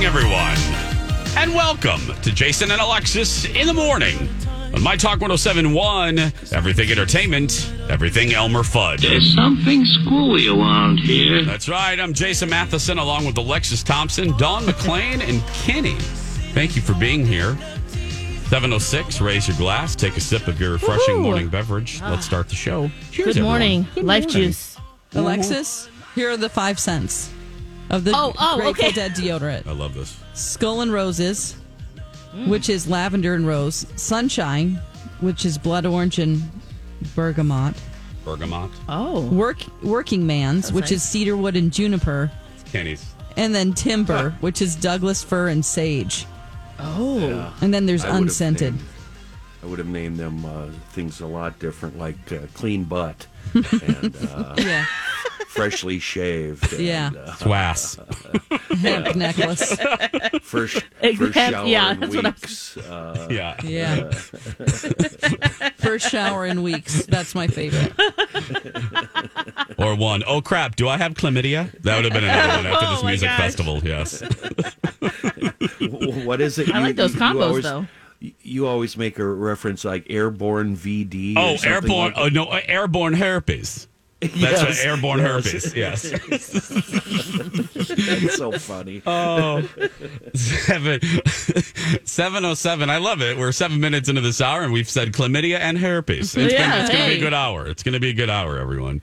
Good morning, everyone, and welcome to Jason and Alexis in the morning on My Talk 1071, Everything Entertainment, Everything Elmer Fudd. There's something schooly around here. That's right. I'm Jason Matheson along with Alexis Thompson, Don McLean, and Kenny. Thank you for being here. 706, raise your glass, take a sip of your refreshing Woohoo. morning beverage. Let's start the show. Cheers, Good morning. Good Life morning. juice. Alexis, here are the five cents of the Oh, oh, Grateful okay. Dead deodorant. I love this. Skull and Roses, which is lavender and rose. Sunshine, which is blood orange and bergamot. Bergamot. Oh. Work Working Man's, which is cedarwood and juniper. Kenny's. And then Timber, which is Douglas fir and sage. Oh. And then there's I unscented. named- I would have named them uh, things a lot different, like uh, clean butt and uh, Yeah. freshly shaved. And, Yeah. uh, Swass. Hemp necklace. first, first Exact- shower yeah, in that's what weeks. Uh, yeah. Yeah. First shower in weeks. That's my favorite. Or one. Oh crap! Do I have chlamydia? That would have been another one after this Oh, my music gosh. festival. Yes. what is it? I like those combos, always, though. You always make a reference like airborne VD. or Oh, something airborne. like oh no, uh, airborne herpes. That's Yes, what airborne yes. herpes. Yes. It's so funny. Oh, seven, 707. I love it. We're seven minutes into this hour and we've said chlamydia and herpes. It's, Yeah, gonna, it's gonna be a good hour. It's gonna be a good hour, everyone.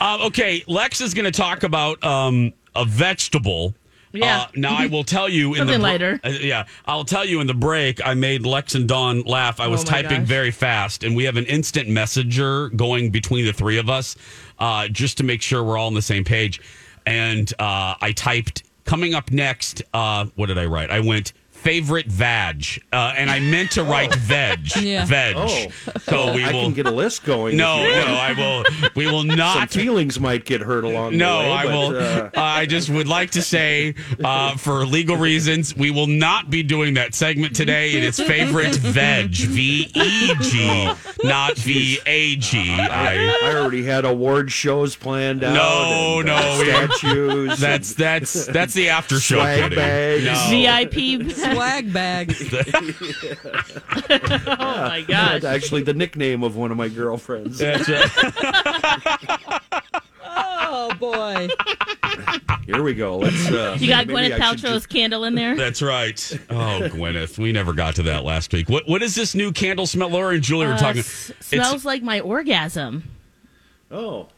Um, okay, Lex is gonna talk about um, a vegetable. Yeah. Uh, now I will tell you in the Something br- lighter. uh, yeah, I'll tell you in the break. I made Lex and Dawn laugh. I was Oh typing gosh. very fast, and we have an instant messenger going between the three of us, uh, just to make sure we're all on the same page. And uh, I typed coming up next. Uh, what did I write? I went favorite vag, uh, and I meant to write veg. Yeah. Veg. Oh. So we I will. can get a list going. no, if you want. no, I will. We will Some not. feelings might get hurt along No, the way. No, I but, will. Uh, I just would like to say, uh, for legal reasons, we will not be doing that segment today. It is favorite veg, V E G, not V A G. I. I already had award shows planned out. No, and, no, uh, we- statues. That's that's that's the after show. Swag bags. No. VIP. Swag bag. oh my That's actually the nickname of one of my girlfriends. That's right. Oh boy. Here we go. Let's. Uh, You got Gwyneth I should Paltrow's candle in there? That's right. Oh, Gwyneth, we never got to that last week. What what is this new candle smell? Laura and Julie were Uh, talking. s- smells like my orgasm. oh.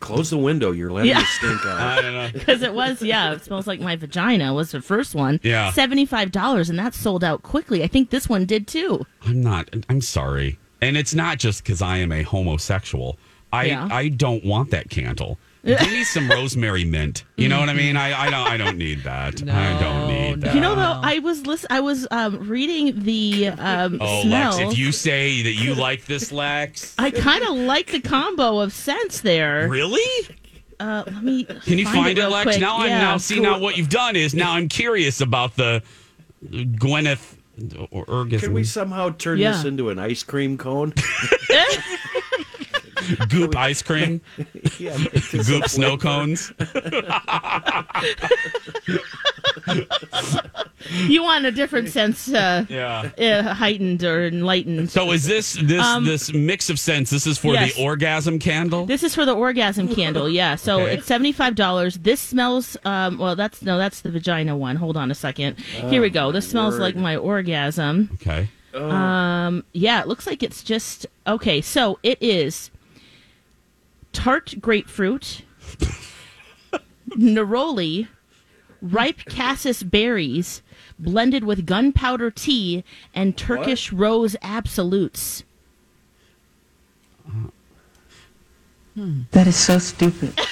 Close the window. You're letting Yeah. the stink out. I don't know. Because it was, yeah, it smells like my vagina was the first one. Yeah. $75, and that sold out quickly. I think this one did too. I'm not. I'm sorry. And it's not just because I am a homosexual. I Yeah. I don't want that candle. Give me some rosemary mint. You know what I mean? I, I don't I don't need that. I don't need that. You know, though, I was listen, I was um, reading the um, Oh, smell. Lex, if you say that you like this, Lex, I kind of like the combo of scents there. really? Uh, let me. Can you find, it, real Lex? quick. Now I'm Yeah. now see now what you've done is now I'm curious about the Gwyneth or orgasm. Can we somehow turn Yeah. this into an ice cream cone? goop ice cream, yeah, goop snow flavor. cones. you want a different sense, uh, Yeah. uh, heightened or enlightened. So is this this Um, this mix of scents? This is for yes. the orgasm candle. This is for the orgasm candle, yeah. So Okay. it's seventy five dollars. This smells um well that's no, that's the vagina one. Hold on a second. Here we go. This smells word. like my orgasm. okay. Um yeah, it looks like it's just okay, so it is tart grapefruit, neroli, ripe cassis berries, blended with gunpowder tea and Turkish rose absolutes. That is so stupid.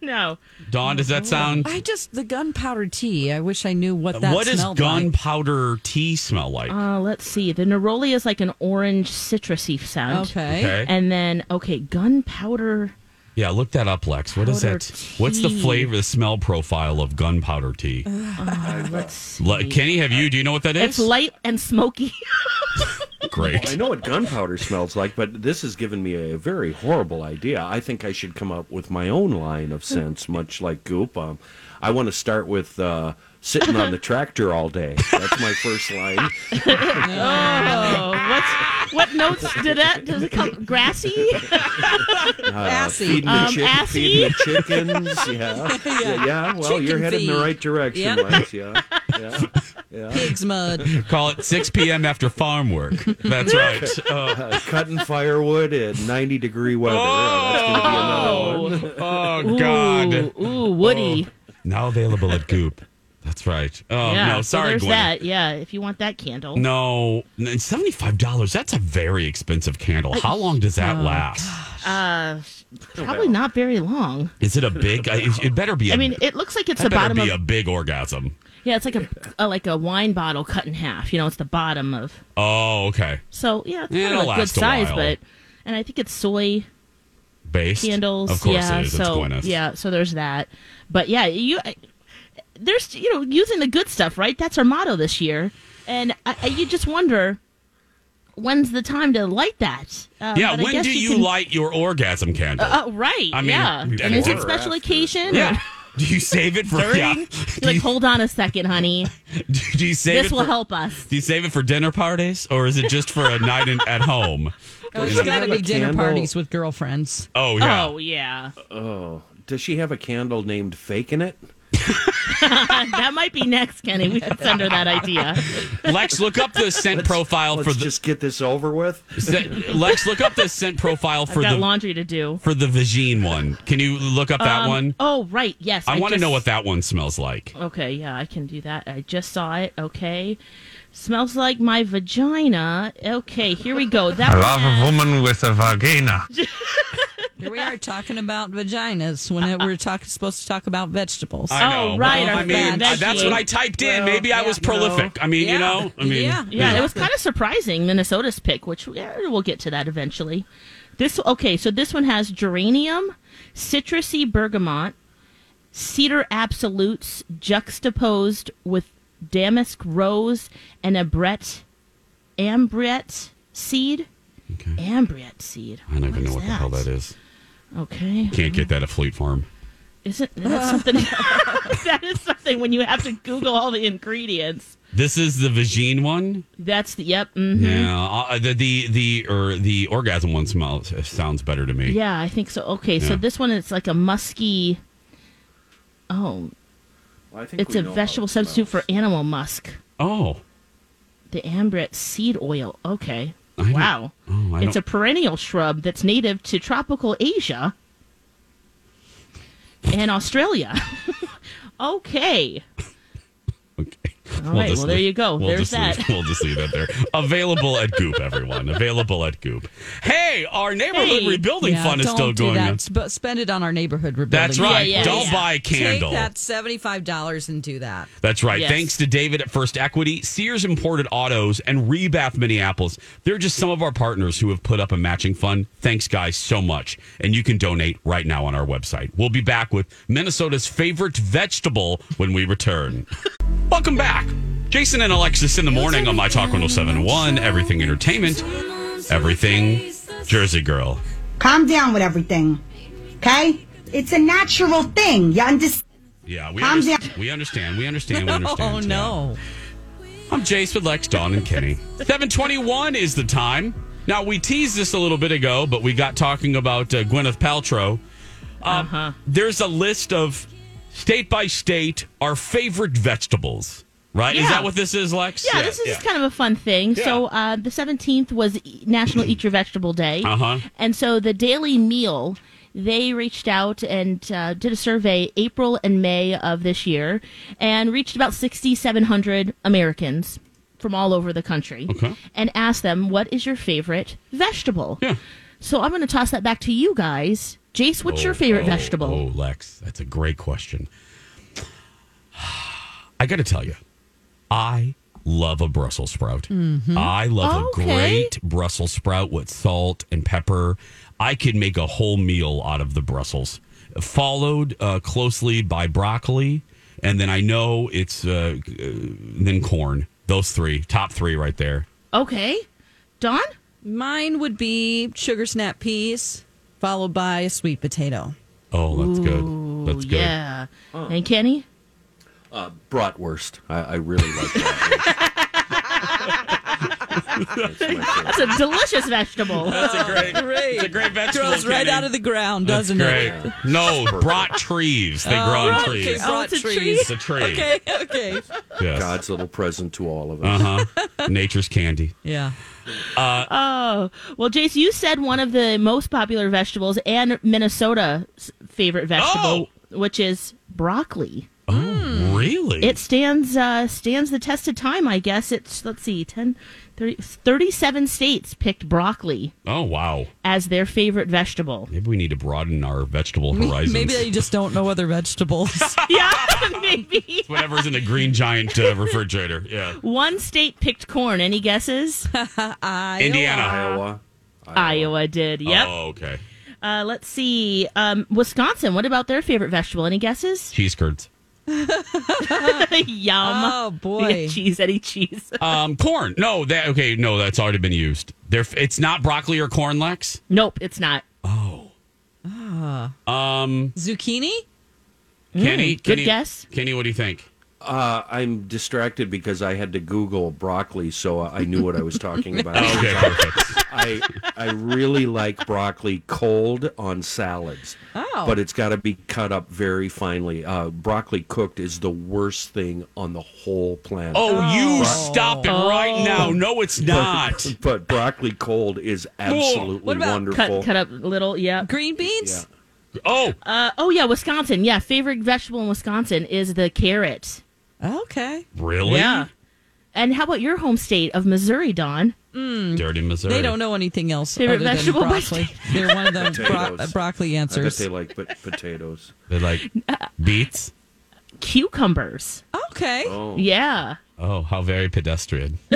No. Dawn, does that sound? I just the gunpowder tea. I wish I knew what that What does smelled like. gunpowder tea smell like? Uh, let's see. The neroli is like an orange citrusy scent. Okay. okay. And then, okay, gunpowder. Yeah, look that up, Lex. What is Powder that? What's the flavor, the smell profile of gunpowder tea? Uh, let's see. Le- Kenny, have you? Do you know what that is? It's light and smoky. Great. I know what gunpowder smells like, but this has given me a very horrible idea. I think I should come up with my own line of scents, much like Goop. Um, I want to start with uh, sitting on the tractor all day. That's my first line. oh, what's, what notes did that? Does it come? Grassy? Uh, Assy. feeding, the Um, chick- assy? feeding the chickens. Yeah. yeah. Yeah. Well, Chicken you're headed in the right direction, Yep. Lex. Yeah. Yeah. Yeah. Pig's mud. Call it 6 p.m. after farm work. That's right. Uh, Uh, cutting firewood at 90 degree weather. Yeah, that's be one. oh, God. Ooh, ooh, woody. Now available at Goop. That's right. Oh, yeah. no. so Sorry, there's Gwen. that. Yeah, if you want that candle. No, and seventy-five dollars. That's a very expensive candle. How long does Oh, that last? Uh, probably not very long. Is it a big? I- It better be. I I mean, it looks like it's that the bottom be of. a big orgasm. yeah, it's like a, a like a wine bottle cut in half. You know, it's the bottom of. Oh, okay. So yeah, it's Yeah, kind it'll of a good last a size, while. but and I think it's soy Based candles. Of course yeah, it is. so it's yeah, so there's that. But yeah, you I- there's you know using the good stuff, right? That's our motto this year, and I, I, you just wonder when's the time to light that. Uh, Yeah. When do you, can- light your orgasm candle? Oh, right. I mean, yeah. and And is it special after. occasion? yeah. or Do you save it for? During? Yeah. You're like, you, hold on a second, honey. do you save This it will for, help us. Do you save it for dinner parties, or is it just for a night in, at home? Oh, it's Does she got to be dinner candle? parties with girlfriends. Oh yeah. Oh yeah, Oh, does she have a candle named Faking It? that might be next, Kenny. We should send her that idea. Lex, look up the scent profile Let's for the. just get this over with. Lex, look up the scent profile I've for got the laundry to do. for the Vagine one. Can you look up that Um, one? Oh right, yes. I, want to just- know what that one smells like. Okay, yeah, I can do that. I just saw it. Okay. Smells like my vagina. Okay, here we go. That I love has- woman with a vagina. Here we are talking about vaginas when we're talk, supposed to talk about vegetables. I know. Oh, right, Well, our I mean, food uh, that's what I typed in. Maybe I was prolific. I mean, you know. I mean, yeah. Yeah, it was kind of surprising Minnesota's pick, which yeah, we'll get to that eventually. This okay, so this one has geranium, citrusy bergamot, cedar absolutes juxtaposed with damask rose and a brett ambrette seed. Okay. Ambrette seed. I don't even know is what the hell that is. Okay. Can't get that at Fleet Farm. Isn't that something? that is something when you have to Google all the ingredients. This is the Vagine one. That's the yep. mhm. Yeah, uh, the the the or the orgasm one smells sounds better to me. Yeah, I think so. Okay, so this one it's like a musky. Oh, Well, I think it's a vegetable it substitute for animal musk. Oh, The ambrette seed oil. Okay. I Wow. oh, it's a perennial shrub that's native to tropical Asia and Australia. okay. okay. All right, well, there you go. We'll There's just leave- that. we'll just leave that there. Available at Goop, everyone. Available at Goop. Hey, our neighborhood Hey. rebuilding Yeah, fund is don't still do going that. on. Sp- spend it on our neighborhood rebuilding. That's right. Yeah, yeah, Don't yeah. buy a candle. Take that seventy-five dollars and do that. That's right. Yes. Thanks to David at First Equity, Sears Imported Autos, and Rebath Minneapolis. They're just some of our partners who have put up a matching fund. Thanks, guys, so much. And you can donate right now on our website. We'll be back with Minnesota's favorite vegetable when we return. Welcome back. Jason and Alexis in the morning on My Talk 1071, Everything Entertainment, Everything Jersey Girl. Calm down with everything. Okay? It's a natural thing. You understand? Yeah, we, Calm understand, we understand. We understand. We understand. Oh yeah. no. I'm Jace with Lex, Dawn, and Kenny. 721 is the time. Now, we teased this a little bit ago, but we got talking about uh, Gwyneth Paltrow. Um, There's a list of state by state our favorite vegetables, right? Is that what this is, Lex? Yeah, this is kind of a fun thing. So uh, the 17th was National Eat Your Vegetable Day. Uh-huh. And so the Daily Meal, they reached out and uh, did a survey April and May of this year and reached about 6,700 Americans from all over the country Okay. and asked them, what is your favorite vegetable? Yeah. So I'm going to toss that back to you guys. Jace, what's your Oh, favorite oh, vegetable? Oh, Lex, that's a great question. I got to tell you, I love a Brussels sprout. I love Okay. a great Brussels sprout with salt and pepper. I could make a whole meal out of the Brussels, followed uh, closely by broccoli, and then I know it's uh, uh, then corn. Those three, top three, right there. Okay. Don. Mine would be sugar snap peas, followed by a sweet potato. Oh, that's good. That's good. Yeah. And Kenny? Uh, bratwurst. I, I really like bratwurst. That's my favorite. That's a delicious vegetable. That's a great, Great. It's a great vegetable. Grows right Kenny. out of the ground, That's doesn't great. it? No, brought trees. They grow on Okay, trees. Oh, brought it's a tree? trees. It's a tree. Okay, okay. Yes. God's little present to all of us. Uh huh. Nature's candy. Yeah. Oh, well, Jace, you said one of the most popular vegetables and Minnesota's favorite vegetable, which is broccoli. Oh, really? It stands uh, stands the test of time, I guess. It's let's see, 10, 30, 37 states picked broccoli oh, wow. as their favorite vegetable. Maybe we need to broaden our vegetable horizons. Maybe they just don't know other vegetables. yeah, maybe. Whatever's in the green giant uh, refrigerator. Yeah. One state picked corn. Any guesses? Indiana. Iowa. Iowa did. Yep. Oh, okay. Uh, let's see. Um, Wisconsin. What about their favorite vegetable? Any guesses? Cheese curds. Yum. Oh, boy. Yeah, cheese. Any cheese? Um, corn. No, that okay. No, that's already been used. There, it's not broccoli or corn, Lex. nope, it's not. Oh. Um, Zucchini? Kenny. good Kenny, guess. Kenny, what do you think? Uh, I'm distracted because I had to Google broccoli, so I knew what I was talking about. Okay, perfect. I I really like broccoli cold on salads. Oh. But it's got to be cut up very finely. Uh, broccoli cooked is the worst thing on the whole planet. Oh, you stop it right now. No, it's not. But, but broccoli cold is absolutely What about wonderful. Cut, cut up little. Yeah. Green beans? Yeah. Oh, Uh, oh yeah, Wisconsin. Yeah, favorite vegetable in Wisconsin is the carrot. Okay. really? Yeah. And how about your home state of Missouri, Don? Hmm. Dirty Missouri. They don't know anything else Favorite other than vegetable by broccoli. They're one of the bro- Potatoes. broccoli I bet answers. they like pot- potatoes. They like beets. Cucumbers. Okay. Oh, Yeah. Oh, how very pedestrian.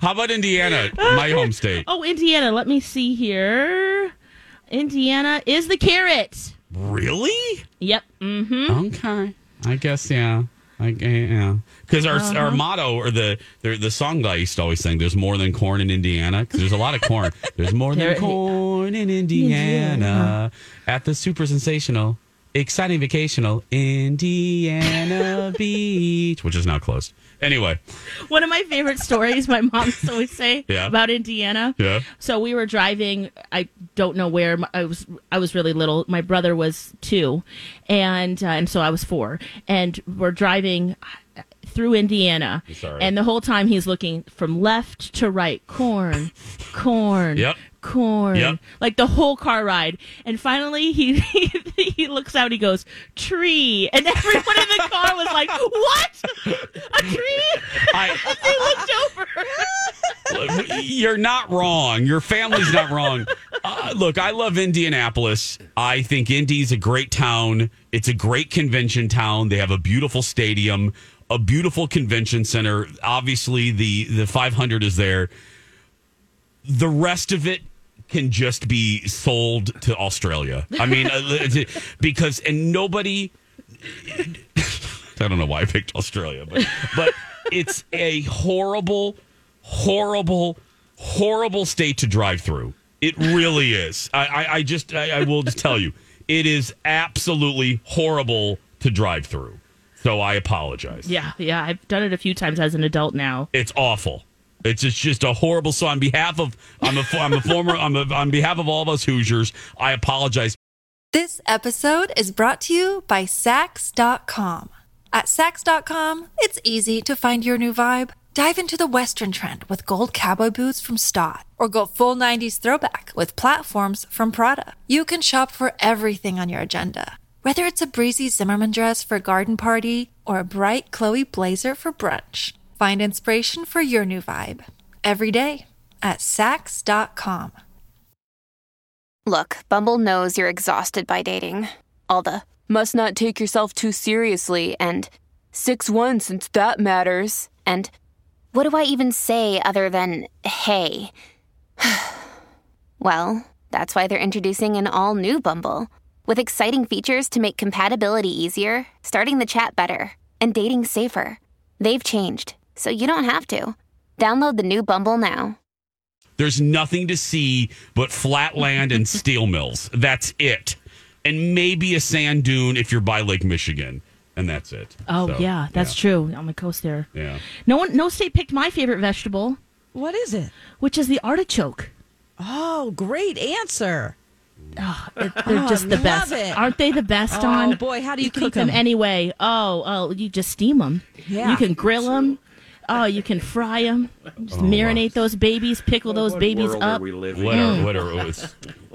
how about Indiana, my home state? Oh, Indiana. Let me see here. Indiana is the carrot. Really? Yep. Mm-hmm. Okay. I guess yeah. I yeah. Because our our motto or the, the the song that I used to always sing, "There's more than corn in Indiana." Because there's a lot of corn. There's more than corn in Indiana at the super sensational, exciting vacational Indiana Beach, which is now closed. Anyway, One of my favorite stories my mom always say Yeah. about Indiana. Yeah. So we were driving. I don't know where. I was. I was really little. My brother was two, and uh, and so I was four. And we're driving through Indiana. Sorry. And the whole time he's looking from left to right. Corn, corn. Yep. Corn, Yep. like the whole car ride, and finally he, he he looks out. He goes tree, and everyone in the car was like, "What? A tree?" I, they looked over. you're not wrong. Your family's not wrong. Uh, look, I love Indianapolis. I think Indy's a great town. It's a great convention town. They have a beautiful stadium, a beautiful convention center. Obviously, the the 500 is there. The rest of it can just be sold to Australia. I mean, uh, because and nobody I don't know why I picked Australia, but but it's a horrible, horrible, horrible state to drive through. It really is. I, I, I just I, I will just tell you, It is absolutely horrible to drive through. So I apologize. Yeah, yeah. I've done it a few times as an adult now. It's awful. It's just, just a horrible. So on behalf of I'm a, I'm a former I'm a, on behalf of all of us Hoosiers, I apologize. This episode is brought to you by Saks.com. At Saks.com, it's easy to find your new vibe. Dive into the Western trend with gold cowboy boots from Staud, or go full 90s throwback with platforms from Prada. You can shop for everything on your agenda, whether it's a breezy Zimmermann dress for a garden party or a bright Chloe blazer for brunch. Find inspiration for your new vibe every day at Saks.com. Look, Bumble knows you're exhausted by dating. All the must not take yourself too seriously and 6 1 since that matters. And what do I even say other than hey? well, that's why they're introducing an all new Bumble with exciting features to make compatibility easier, starting the chat better, and dating safer. They've changed, so you don't have to. Download the new Bumble now. There's nothing to see but flat land and steel mills. That's it. And maybe a sand dune if you're by Lake Michigan. And that's it. Oh So, yeah, that's true on the coast there. Yeah. No one, no state picked my favorite vegetable, What is it? which is the artichoke. Oh, great answer. Ah, it- They're just oh, the love best, it. aren't they? The best Oh, on boy, how do you cook cook them 'em? anyway? Oh, oh, you just steam them. Yeah. you can grill them. Oh, you can fry them. Just marinate those babies, pickle those What babies world up. Are we living What are, what are, it's-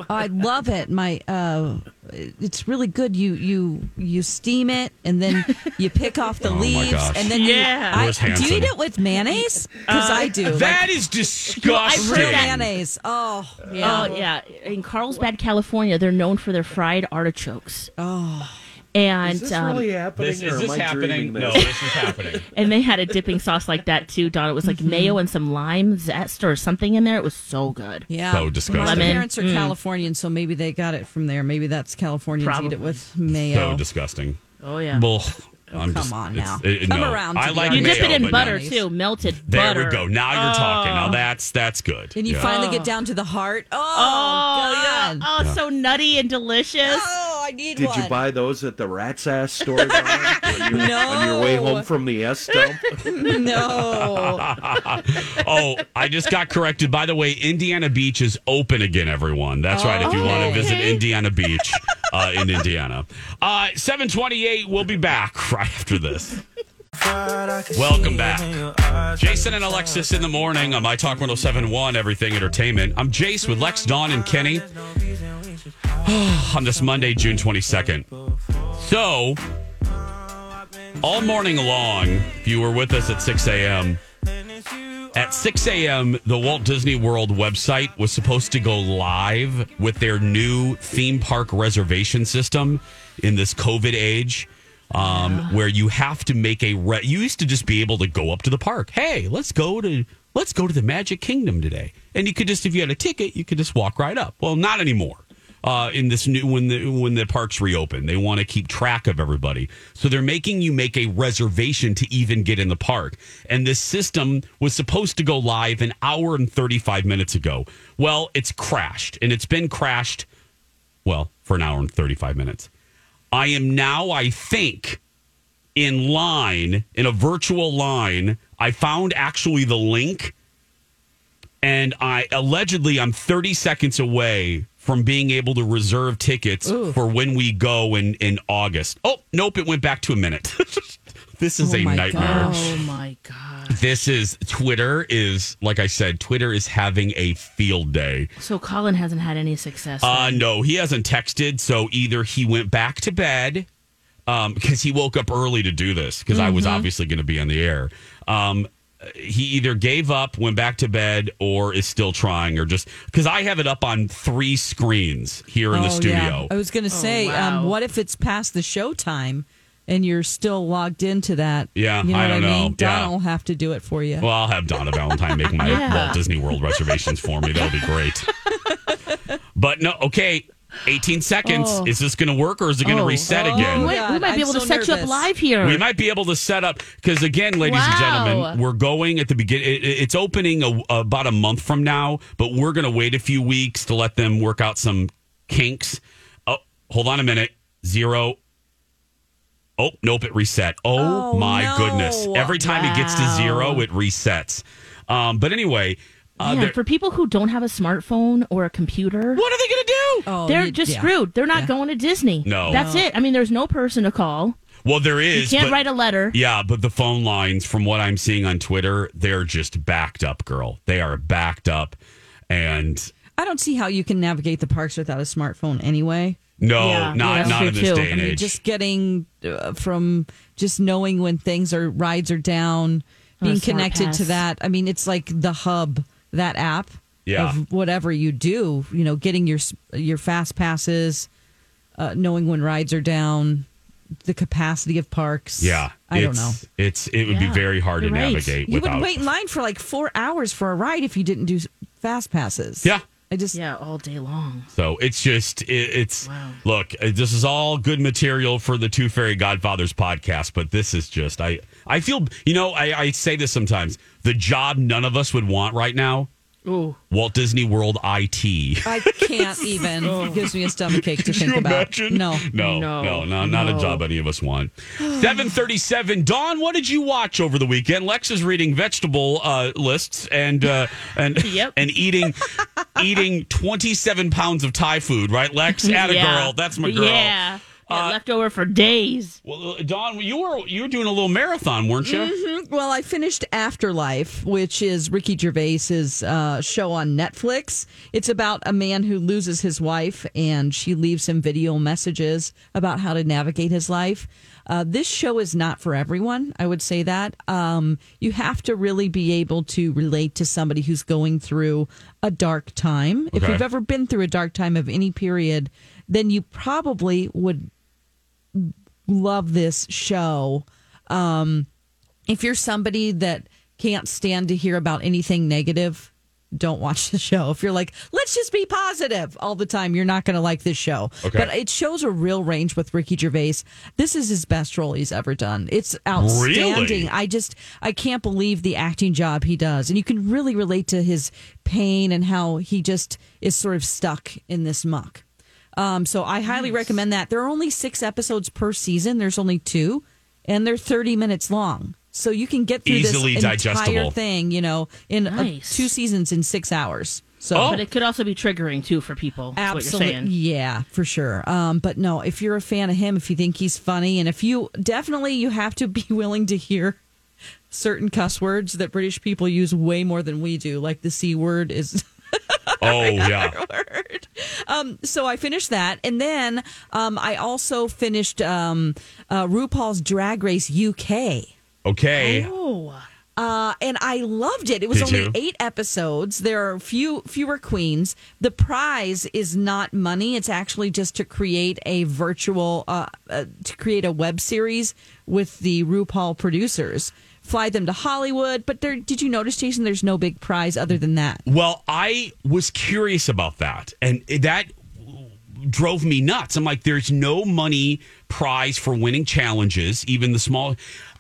I love it. My uh it's really good. You you you steam it and then you pick off the Oh, my leaves gosh. and then Yeah. you, I, do you Hanson? eat it with mayonnaise? Because I do. that is like, disgusting. real mayonnaise. Oh, yeah. Oh yeah, in Carlsbad, California, they're known for their fried artichokes. Oh, and Is this um, really happening? This, is this happening? dreaming No, this? this is happening. and they had a dipping sauce like that too, Don. It was like mayo and some lime zest or something in there. It was so good. Yeah. So disgusting. My parents are Californian, so maybe they got it from there. Maybe that's Californians eat Probably. it with mayo. So disgusting. Oh yeah. Well, I'm come just, on now. it- Come no. around I the like you mayo, dip it in butter no. too, melted butter. There butter. we go. Now you're talking. Now that's that's good. and you Yeah. finally get down to the heart. Oh, Oh God. yeah. Oh, so nutty and delicious. Oh, I need Did one. you buy those at the Rat's Ass store Don, on, your, No. on your way home from the S dump? No. oh, I just got corrected. By the way, Indiana Beach is open again, everyone. That's right. If you want to visit Indiana Beach uh, in Indiana. Uh, 728, we'll be back right after this. Welcome back. Jason and Alexis in the morning on My Talk 1071, Everything Entertainment. I'm Jace with Lex, Dawn, and Kenny on this Monday, June 22nd. So, all morning long, if you were with us at 6 a.m., at 6 a.m., the Walt Disney World website was supposed to go live with their new theme park reservation system in this COVID age. Um, where you have to make a re- you used to just be able to go up to the park. Hey, let's go to let's go to the Magic Kingdom today, and you could just if you had a ticket, you could just walk right up. Well, not anymore. Uh, in this new when the when the parks reopen, they want to keep track of everybody, so they're making you make a reservation to even get in the park. And this system was supposed to go live an hour and thirty five minutes ago. Well, it's crashed, and it's been crashed well, for an hour and 35 minutes. I am now, I think, in line, in a virtual line. I found actually the link, and I allegedly I'm 30 seconds away from being able to reserve tickets for when we go in, in August. Oh, nope, it went back to a minute. this is Oh a my nightmare. Oh my god. This is Twitter is like I said, Twitter is having a field day. So Colin hasn't had any success. Uh, then. no, he hasn't texted. So either he went back to bed um, because he woke up early to do this because I Mm-hmm. was obviously going to be on the air. Um, he either gave up, went back to bed, or is still trying, or just because I have it up on three screens here in the Oh, studio. yeah. I was going to say, wow. um, what if it's past the show time and you're still logged into that? Yeah, you know I don't what I know. mean? Don Yeah. will have to do it for you. Well, I'll have Donna Valentine make my Yeah. Walt Disney World reservations for me. That'll be great. but no, okay. 18 seconds. Oh. Is this going to work or is it going to Oh. reset Oh. again? we, might- we might be I'm able to so set you up live here. We might be able to set up because again, ladies and gentlemen, we're going at the beginning. It, it's opening a, about a month from now, but we're going to wait a few weeks to let them work out some kinks. Oh, hold on a minute. Zero. Oh, nope, it reset. Oh, Oh, my no. goodness. Every time it gets to zero, it resets. Um, but anyway, uh, yeah, for people who don't have a smartphone or a computer, what are they going to do? Oh, they're you- just yeah. screwed. They're not Yeah. going to Disney. No. That's it. I mean, there's no person to call. Well, there is. You can't but- write a letter. Yeah, but the phone lines, from what I'm seeing on Twitter, they're just backed up, girl. They are backed up. And I don't see how you can navigate the parks without a smartphone anyway. No, Yeah, not yeah, not in this too. day I and mean, age. just getting uh, from just knowing when things are rides are down, being Smart connected to that. I mean, it's like the hub that app Yeah. of whatever you do. You know, getting your your fast passes, uh, knowing when rides are down, the capacity of parks. yeah, I don't know. It's it would Yeah, be very hard to you're right. navigate You without. would wait in line for like four hours for a ride if you didn't do fast passes. Yeah. I just Yeah, all day long. So it's just it, it's Wow. look. uh, This is all good material for the Two Fairy Godfathers podcast, but this is just I I feel you know I, I say this sometimes. The job none of us would want right now. Ooh. Walt Disney World IT. I can't even. oh. It gives me a stomach ache to Could think you about. imagine? No. no, No. no, no, not a job any of us want. Seven thirty-seven. Dawn, what did you watch over the weekend? Lex is reading vegetable uh, lists and uh, and Yep. and eating eating twenty-seven pounds of Thai food. Right, Lex? At a Yeah. girl. That's my girl. Yeah. Yeah, Uh, left over for days. Well, uh, Dawn, you were you were doing a little marathon, weren't you? Mm-hmm. Well, I finished Afterlife, which is Ricky Gervais's uh, show on Netflix. It's about a man who loses his wife, and she leaves him video messages about how to navigate his life. Uh, this show is not for everyone. I would say that um, you have to really be able to relate to somebody who's going through a dark time. If you've ever been through a dark time of any period, then you probably would love this show. Um, if you're somebody that can't stand to hear about anything negative, don't watch the show. If you're like, let's just be positive all the time, you're not going to like this show. Okay. But it shows a real range with Ricky Gervais. This is his best role he's ever done. It's outstanding. Really? I just, I can't believe the acting job he does. And you can really relate to his pain and how he just is sort of stuck in this muck. Um, so I highly recommend that. There are only six episodes per season. There's only two, and they're 30 minutes long. So you can get through Easily this entire thing, you know, in uh, Nice. two seasons in six hours. So Oh. But it could also be triggering too for people. Absolutely. what you're saying. Yeah, for sure. Um, but no, if you're a fan of him, if you think he's funny, and if you definitely you have to be willing to hear certain cuss words that British people use way more than we do, like the C word is Oh yeah. word. Um, so I finished that, and then um, I also finished um, uh, RuPaul's Drag Race UK. Okay. Oh. Uh, and I loved it. It was Did only you? eight episodes. There are few fewer queens. The prize is not money. It's actually just to create a virtual, uh, uh, to create a web series with the RuPaul producers. Fly them to Hollywood. But there, did you notice, Jason? There's no big prize other than that. Well, I was curious about that, and that drove me nuts. I'm like, there's no money prize for winning challenges, even the small.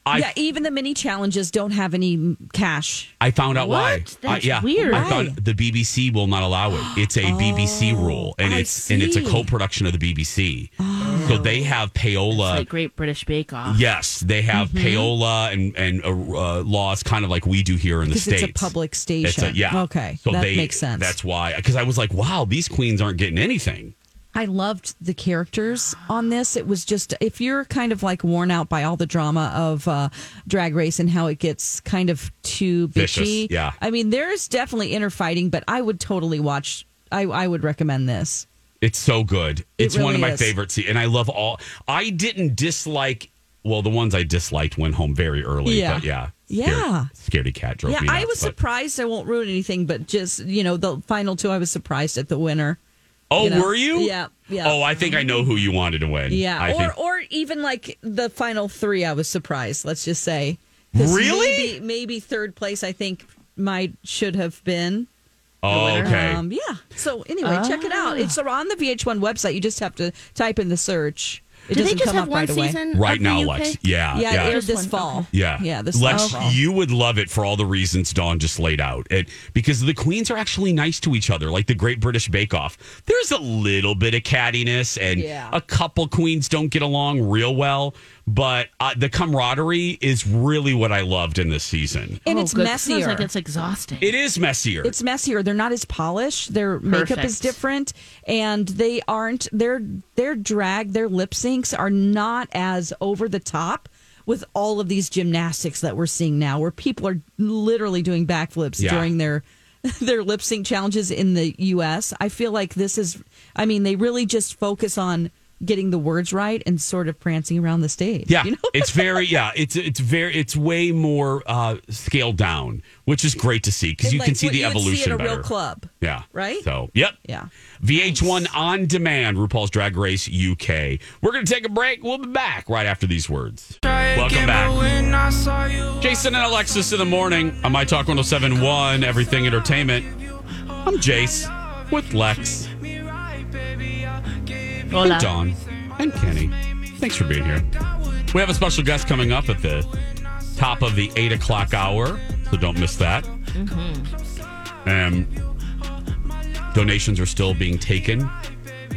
I yeah, even the mini challenges don't have any cash. I found out why. That's I- yeah, weird. I Why? found the BBC will not allow it. It's a BBC rule, and oh, I it's and it's a co-production of the BBC. Oh. So they have payola. It's like Great British Bake Off. Yes, they have payola and and uh, uh, laws, kind of like we do here in the Because it's states. a public It's station. a- yeah. Okay, So that they, makes sense. That's why, because I was like, wow, these queens aren't getting anything. I loved the characters on this. It was just if you're kind of like worn out by all the drama of uh, Drag Race and how it gets kind of too Vicious, bitchy. yeah. I mean, there's definitely inner fighting, but I would totally watch. I, I would recommend this. It's so good. It's one of my is. favorites, and I love all. I didn't dislike. Well, the ones I disliked went home very early. Yeah. but yeah, Yeah. Scaredy Kat drove yeah, me nuts. I was but- surprised. I won't ruin anything, but just you know, the final two, I was surprised at the winner. Oh, you know? were you? Yeah, yeah. Oh, I think I know who you wanted to win. Yeah, I or think. or even like the final three, I was surprised. Let's just say. Really? maybe, maybe third place. I think might should have been. Oh, okay. Um, yeah. So anyway, check it out. It's on the VH1 website. You just have to type in the search. It Do they just come have up one right season? Right now, UK? Lex. Yeah, Yeah, yeah. it aired this one, fall. okay. Yeah. Yeah, this fall. Lex, fall. you would love it for all the reasons Dawn just laid out. It, because the queens are actually nice to each other, like the Great British Bake Off. There's a little bit of cattiness, and Yeah. a couple queens don't get along real well. But uh, the camaraderie is really what I loved in this season. And Oh, it's good. Sounds messier. like it's exhausting. It is messier. it's messier. They're not as polished. Their makeup is different, and they aren't. Their their drag, their lip syncs are not as over the top with all of these gymnastics that we're seeing now, where people are literally doing backflips Yeah. during their their lip sync challenges in the U.S. I feel like this is. I mean, they really just focus on getting the words right and sort of prancing around the stage. Yeah, you know? it's very yeah. It's it's very it's way more uh, scaled down, which is great to see because And you can see what the you would see evolution at a better. real club. Yeah. Right? So yep. Yeah. VH1 on demand, RuPaul's Drag Race UK. We're gonna take a break. We'll be back right after these words. Welcome back. Jason and Alexis in the morning on My Talk 1071, Everything Entertainment. I'm Jace with Lex, Hola. and Dawn, and Kenny. Thanks for being here. We have a special guest coming up at the top of the eight o'clock hour, so don't miss that. Um, donations are still being taken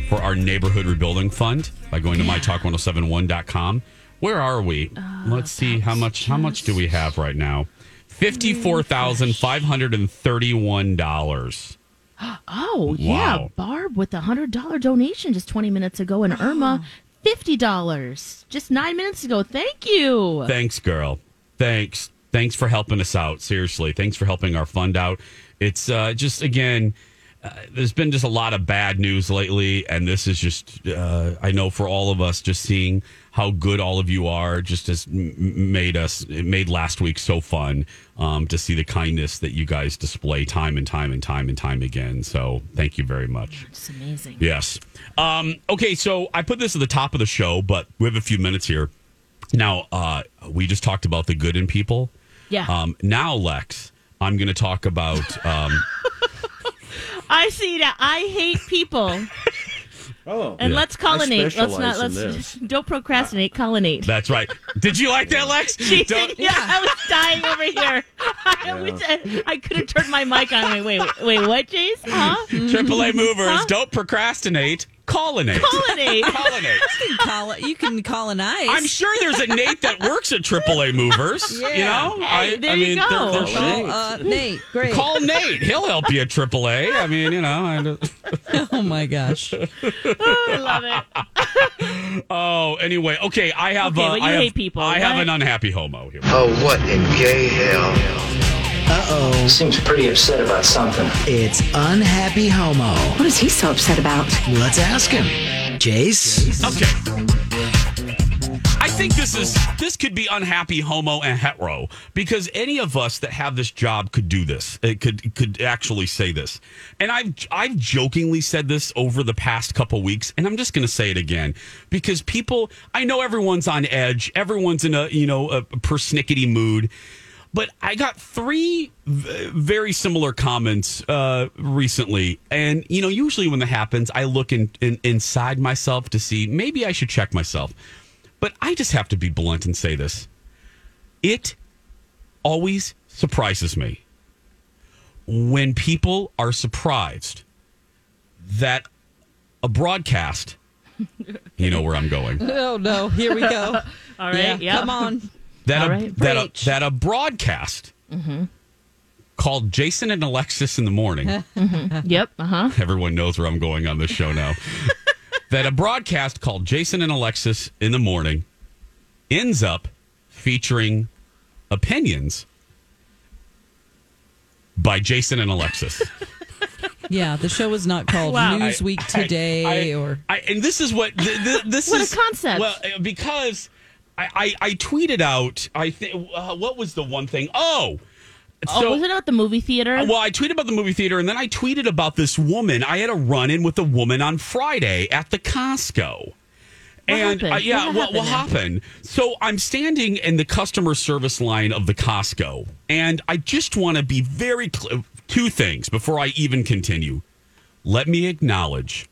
for our neighborhood rebuilding fund by going to mytalk1071.com. Where are we? Let's see how much how much do we have right now? Fifty-four thousand five hundred and thirty-one dollars. Oh yeah, Wow. Barb with a hundred dollar donation just twenty minutes ago, and Irma fifty dollars just nine minutes ago. Thank you. Thanks, girl. Thanks. Thanks for helping us out. Seriously, thanks for helping our fund out. It's uh, just again, uh, there's been just a lot of bad news lately, and this is just uh, I know for all of us, just seeing how good all of you are, just has m- m- made us it made last week so fun um, to see the kindness that you guys display time and time and time and time again. So thank you very much. It's amazing. Yes. Um, okay, so I put this at the top of the show, but we have a few minutes here. Now, uh, we just talked about the good in people. Yeah. Um, now, Lex, I'm going to talk about. Um, I see that. I hate people. Oh, And Yeah. let's call I an eight. Let's not. Let's don't procrastinate. Call an that's right. Did you like that, Lex? Don't- yeah, I was dying over here. I, was, I could have turned my mic on. Wait, wait, wait. What, Jace? Huh? AAA hmm. movers, Huh? don't procrastinate. Call an eight. Call an. Call an. You can call it. You can colonize. I'm sure there's a Nate that works at AAA Movers. You know, Hey, there you they're- go. they're- Call, uh, Nate. Great. Call Nate. He'll help you at AAA. I mean, you know. I, Oh my gosh. I love it. Oh, anyway, okay. I have. Okay, uh, but you I have, hate people. I have an unhappy homo here. Oh, what in gay hell? Uh-oh. Seems pretty upset about something. It's Unhappy Homo. What is he so upset about? Let's ask him. Jace? Okay. I think this is this could be unhappy homo and hetero because any of us that have this job could do this. It could could actually say this. And I've I've jokingly said this over the past couple weeks and I'm just going to say it again because people I know everyone's on edge. Everyone's in a, you know, a persnickety mood. But I got three v- very similar comments uh, recently, and you know, usually when that happens, I look in, in, inside myself to see maybe I should check myself. But I just have to be blunt and say this: it always surprises me when people are surprised that a broadcast. You know where I'm going. Oh no. Here we go. All right. Yeah. Come on. That All a, right. that a, that a broadcast called Jason and Alexis in the morning. Yep. Uh huh. Everyone knows where I'm going on this show now. that a broadcast called Jason and Alexis in the morning ends up featuring opinions by Jason and Alexis. Yeah, the show was not called Wow. Newsweek I- Today I- or I, and this is what th- th- this What a is concept. Well, uh, because I, I I tweeted out. I think uh, what was the one thing? Oh. oh, was it about the movie theater? Well, I tweeted about the movie theater, and then I tweeted about this woman. I had a run in with a woman on Friday at the Costco. and happened? uh, yeah, What what, what happened? So I'm standing in the customer service line of the Costco, and I just want to be very clear. Two things before I even continue. Let me acknowledge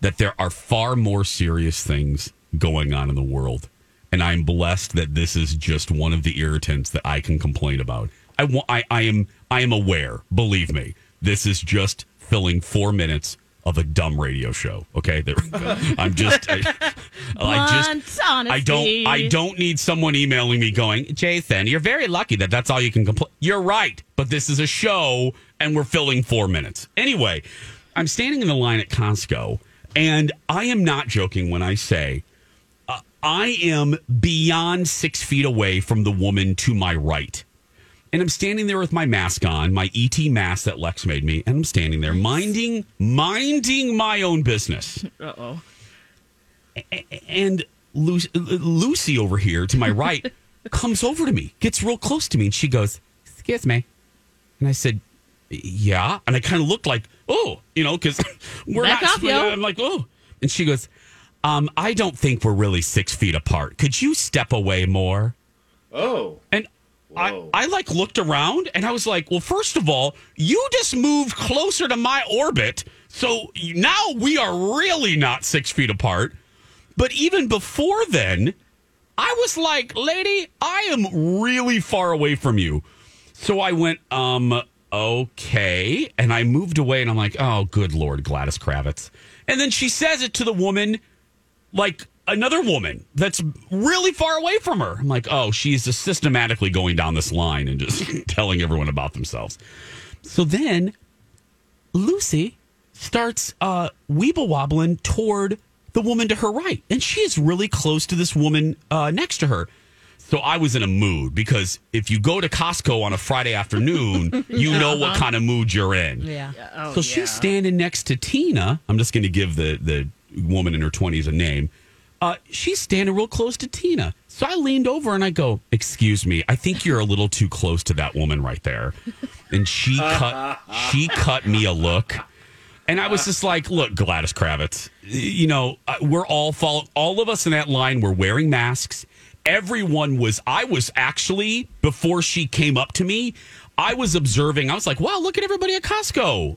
that there are far more serious things going on in the world. And I'm blessed that this is just one of the irritants that I can complain about. I, I, I am I am aware, believe me. This is just filling four minutes of a dumb radio show. Okay, there. I'm just, I, I just, Blunt I don't. I don't need someone emailing me going, Jason, you're very lucky that that's all you can complain. You're right, but this is a show and we're filling four minutes. Anyway, I'm standing in the line at Costco, and I am not joking when I say I am beyond six feet away from the woman to my right. And I'm standing there with my mask on, my ET mask that Lex made me, and I'm standing there minding minding my own business. Uh oh. And Lucy, Lucy over here to my right comes over to me, gets real close to me, and she goes, "Excuse me." And I said, "Yeah." And I kind of looked like, "Oh, you know," because we're Back not. I'm like, "Oh," and she goes, um, "I don't think we're really six feet apart. Could you step away more?" Oh. And I, I like looked around and I was like, well, first of all, you just moved closer to my orbit. So now we are really not six feet apart. But even before then, I was like, lady, I am really far away from you. So I went, um, okay. And I moved away and I'm like, oh, good Lord, Gladys Kravitz. And then she says it to the woman like another woman that's really far away from her. I'm like, oh, she's just systematically going down this line and just telling everyone about themselves. So then Lucy starts uh, weeble wobbling toward the woman to her right, and she is really close to this woman uh, next to her. So I was in a mood because if you go to Costco on a Friday afternoon, you know what kind of mood you're in. Yeah. Oh, so she's standing next to Tina. I'm just going to give the the woman in her 20s a name. Uh, she's standing real close to Tina. So I leaned over and I go, "Excuse me, I think you're a little too close to that woman right there." And she cut she cut me a look. And I was just like, "Look, Gladys Kravitz, you know, uh, we're all follow all of us in that line were wearing masks. Everyone was I was actually before she came up to me, I was observing. I was like, "Wow, look at everybody at Costco."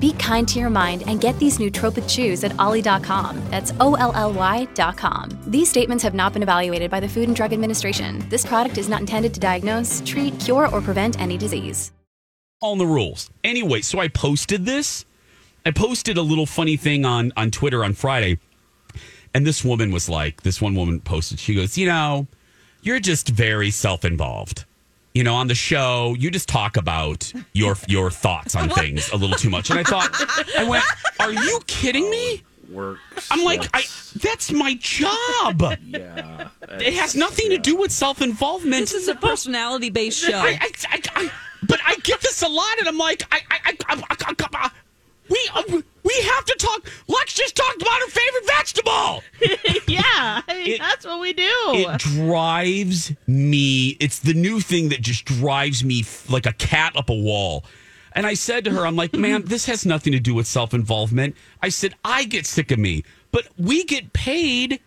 Be kind to your mind and get these nootropic chews at olly.com. That's O-L-L-Y.com. These statements have not been evaluated by the Food and Drug Administration. This product is not intended to diagnose, treat, cure, or prevent any disease. on the rules. Anyway, so I posted this. I posted a little funny thing on on Twitter on Friday, and this woman was like, this one woman posted. She goes, you know, you're just very self involved. You know, on the show, you just talk about your your thoughts on things a little too much. And I thought, I went, are you kidding me? Work. I'm like, I that's my job. Yeah. It has nothing to do with self involvement. This is a personality based show. I, I, I, I, but I get this a lot, and I'm like, I, I, I, I, I, I, I we, uh, we have to talk. Lex just talked about her favorite vegetable. yeah, I mean, that's what we do. It drives me. It's the new thing that just drives me f- like a cat up a wall. And I said to her, I'm like, man, this has nothing to do with self involvement. I said, I get sick of me, but we get paid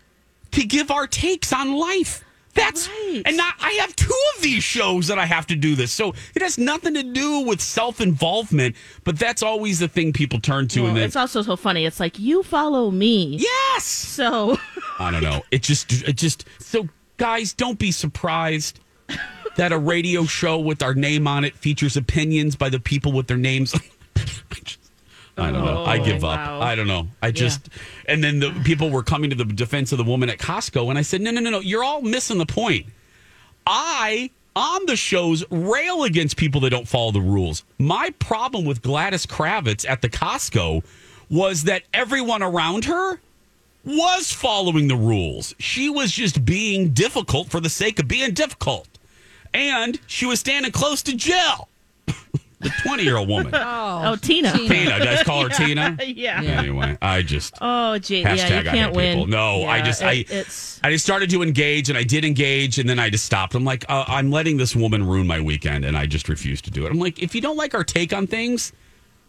to give our takes on life. That's and not, I have two of these shows that I have to do this, so it has nothing to do with self involvement. But that's always the thing people turn to, Well, and then it's also so funny. It's like you follow me. Yes. So I don't know. It just, it just. So, guys, don't be surprised that a radio show with our name on it features opinions by the people with their names. I don't know. I give up. Oh, wow. I don't know. I just, and then the people were coming to the defense of the woman at Costco, and I said, no, no, no, no. You're all missing the point. I on the shows rail against people that don't follow the rules. My problem with Gladys Kravitz at the Costco was that everyone around her was following the rules. She was just being difficult for the sake of being difficult. And she was standing close to Jill, the 20 year old woman. Oh, Tina. Tina. Did I call her Tina? yeah. Anyway, I just. Oh, gee, Hashtag yeah, I you hate can't win. people. No, I just it- I it's I just started to engage and I did engage and then I just stopped. I'm like, uh, I'm letting this woman ruin my weekend and I just refused to do it. I'm like, if you don't like our take on things,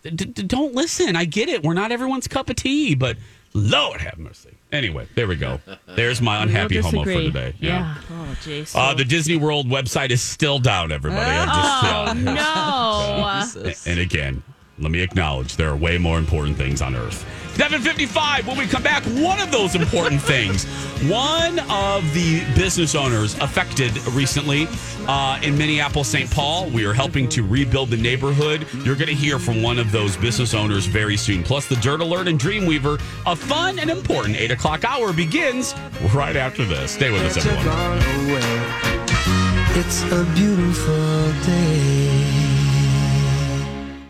d- d- don't listen. I get it. We're not everyone's cup of tea, but Lord have mercy. Anyway, there we go. There's my unhappy We'll homo for today. Yeah. Oh, jeez. Uh, the Disney World website is still down, everybody. I'm just, Oh, uh, no. uh, and again, let me acknowledge there are way more important things on Earth. 755, when we come back, one of those important things. One of the business owners affected recently uh, in Minneapolis, St. Paul. We are helping to rebuild the neighborhood. You're going to hear from one of those business owners very soon. Plus, the Dirt Alert and Dreamweaver, a fun and important 8 o'clock hour begins right after this. Stay with us, everyone. It's a beautiful day.